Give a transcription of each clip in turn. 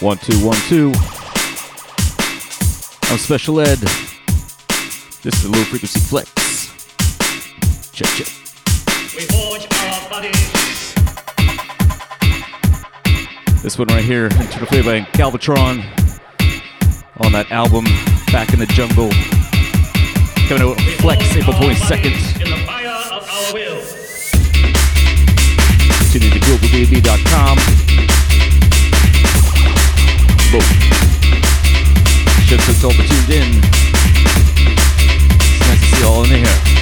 One, two, one, two. I'm Special Ed. This is the low frequency flex. Check, check. This one right here, intro played by Galvatron on that album, Back in the Jungle. Coming out Flex April 22nd. In the fire of our will. Tune in to globaldnb.com. Boom. Out to all tuned in. It's nice to see all in here.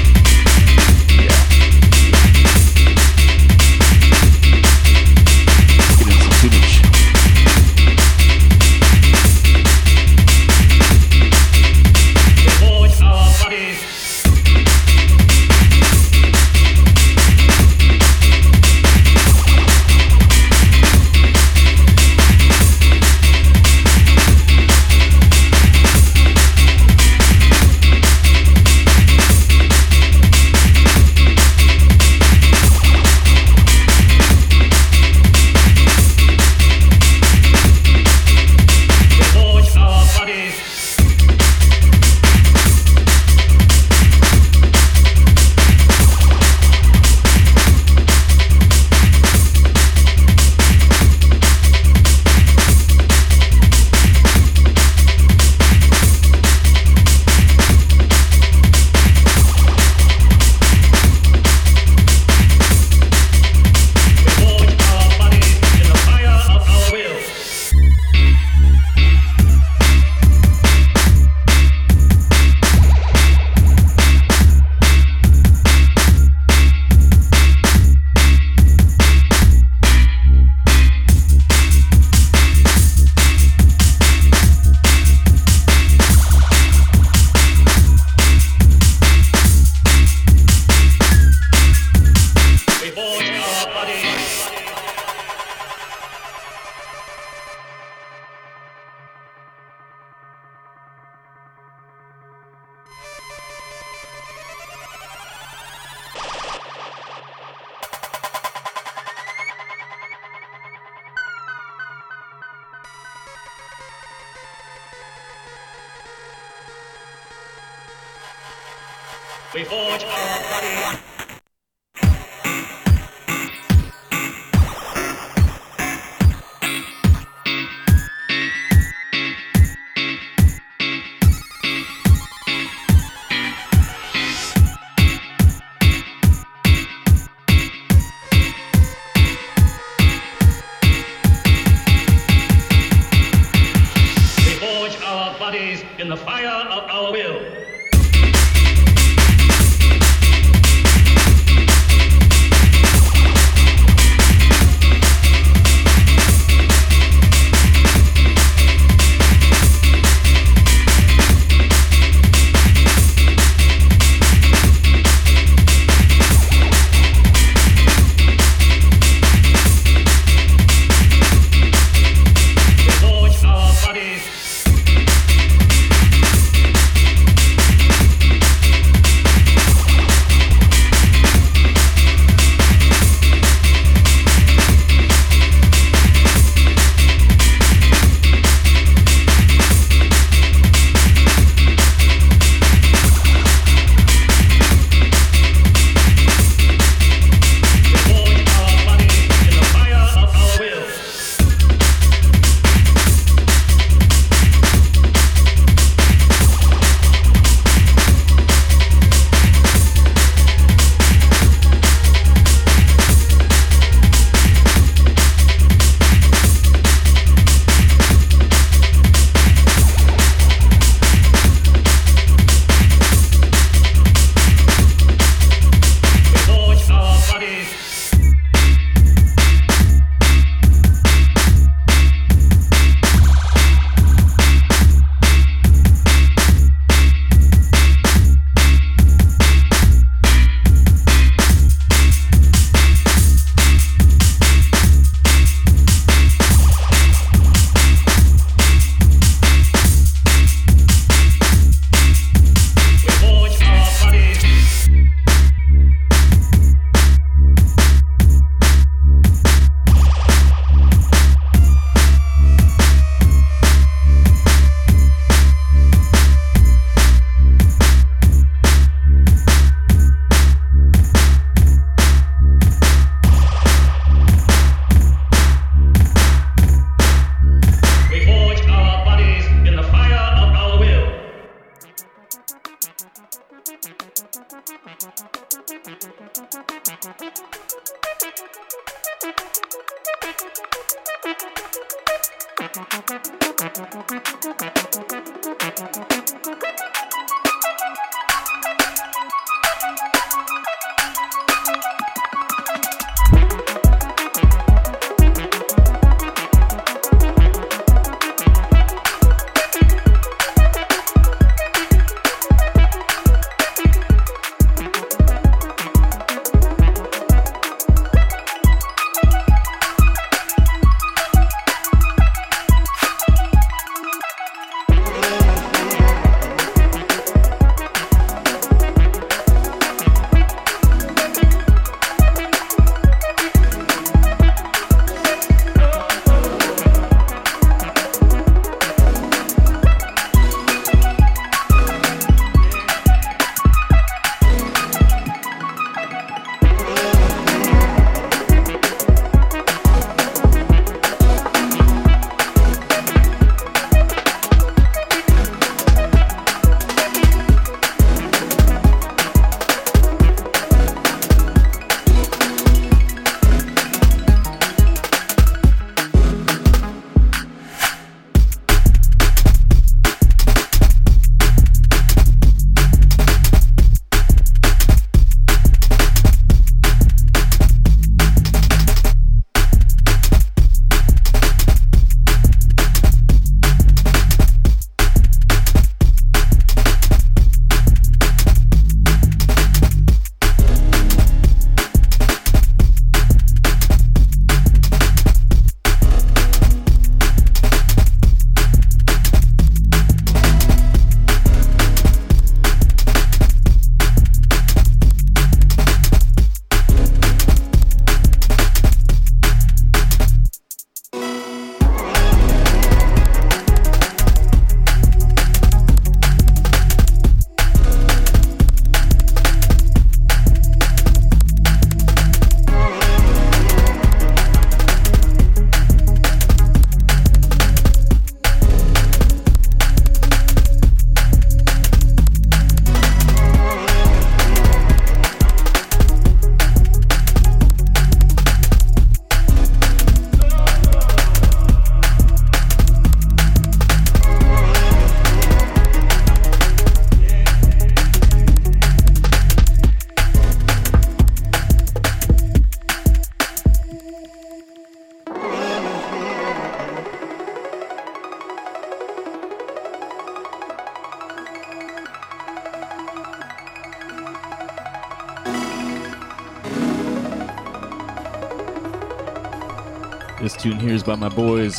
Tune here is by my boys,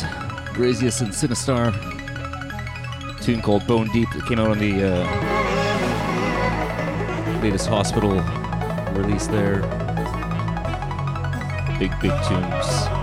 Greazus and Sinistarr. A tune called Bone Deep that came out on the uh, latest hospital release there. Big, big tunes.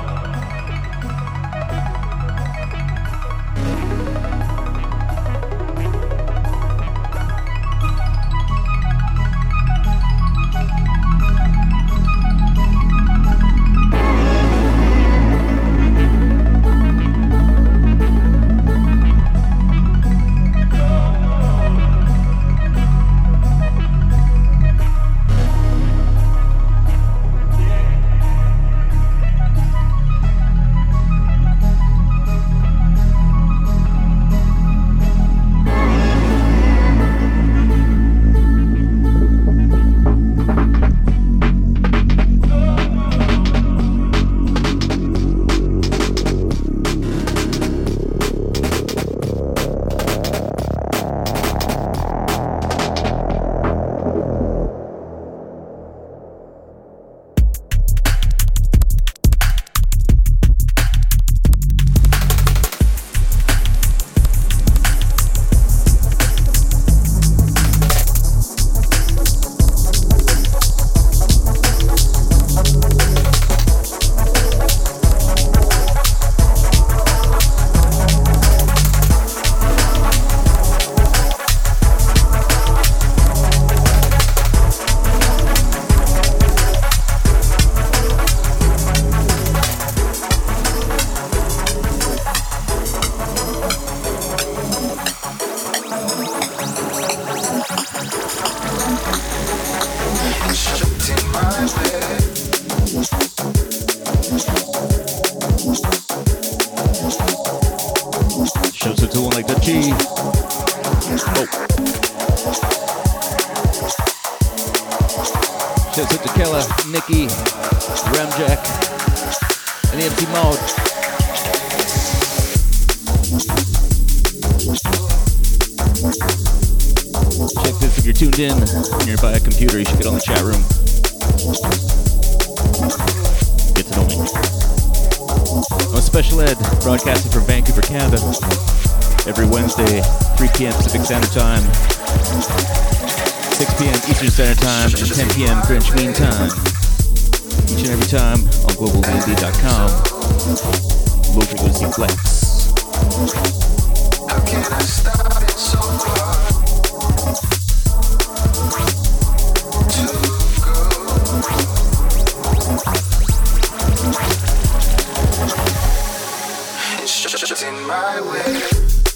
on globaldnb.com. Low frequency flex. How can I stop it so far? In my way.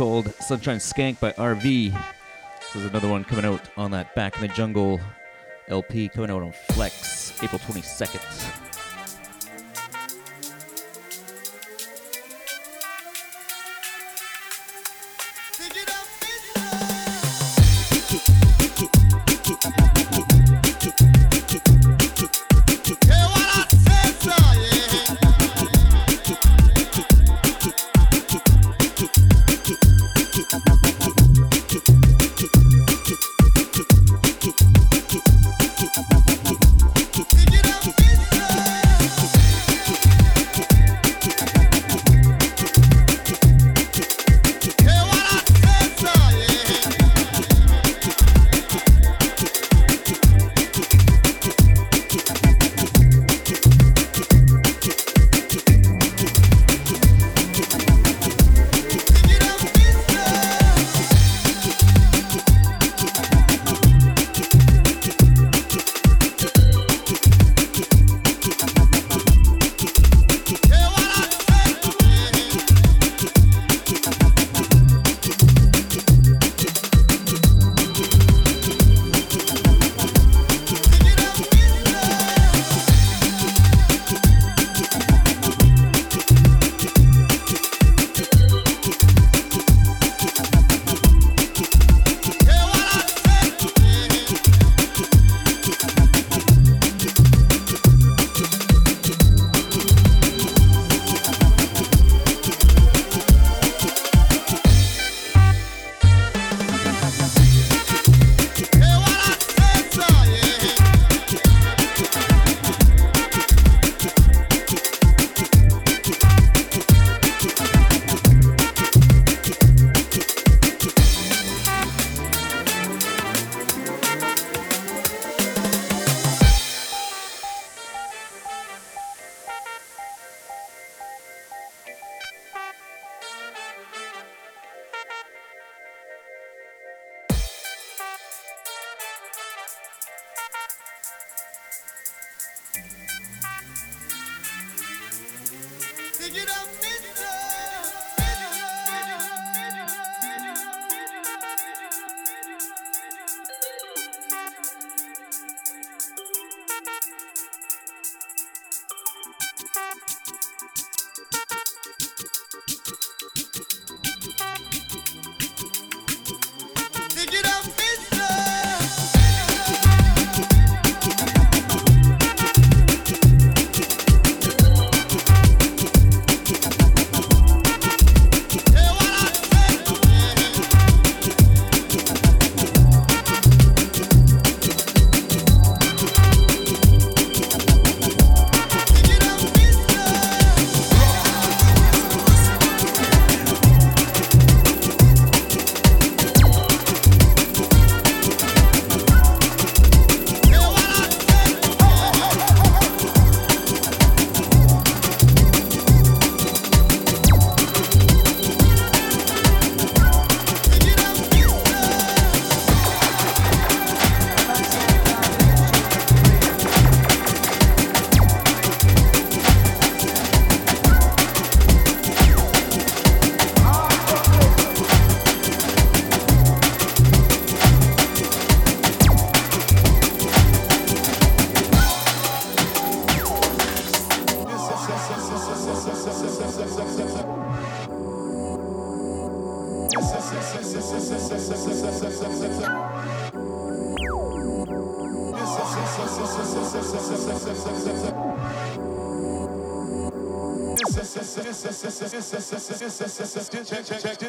Called Sunshine Skank by R-Vee. This is another one coming out on that Back in the Jungle LP coming out on Flex April 22nd.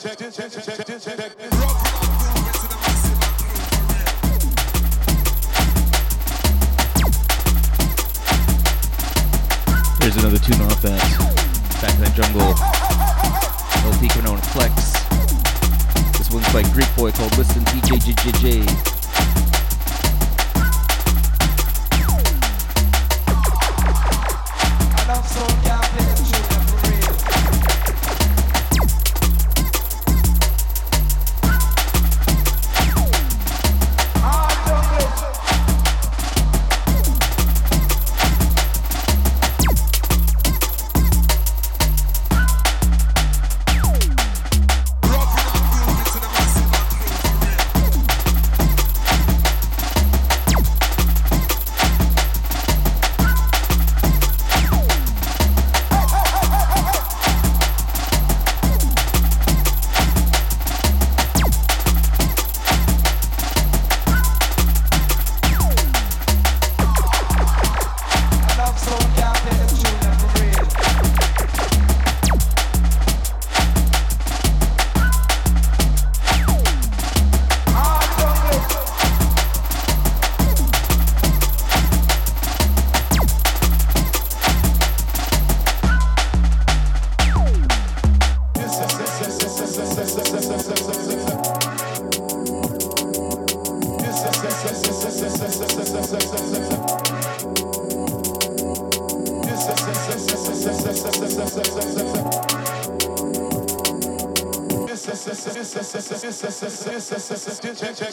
check. ten, ten.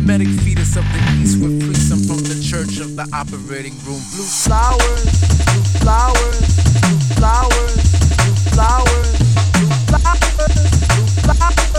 Hermetic fetus of the east with prism from the church of the operating room. Blue flowers, blue flowers, blue flowers, blue flowers, blue flowers, blue flowers.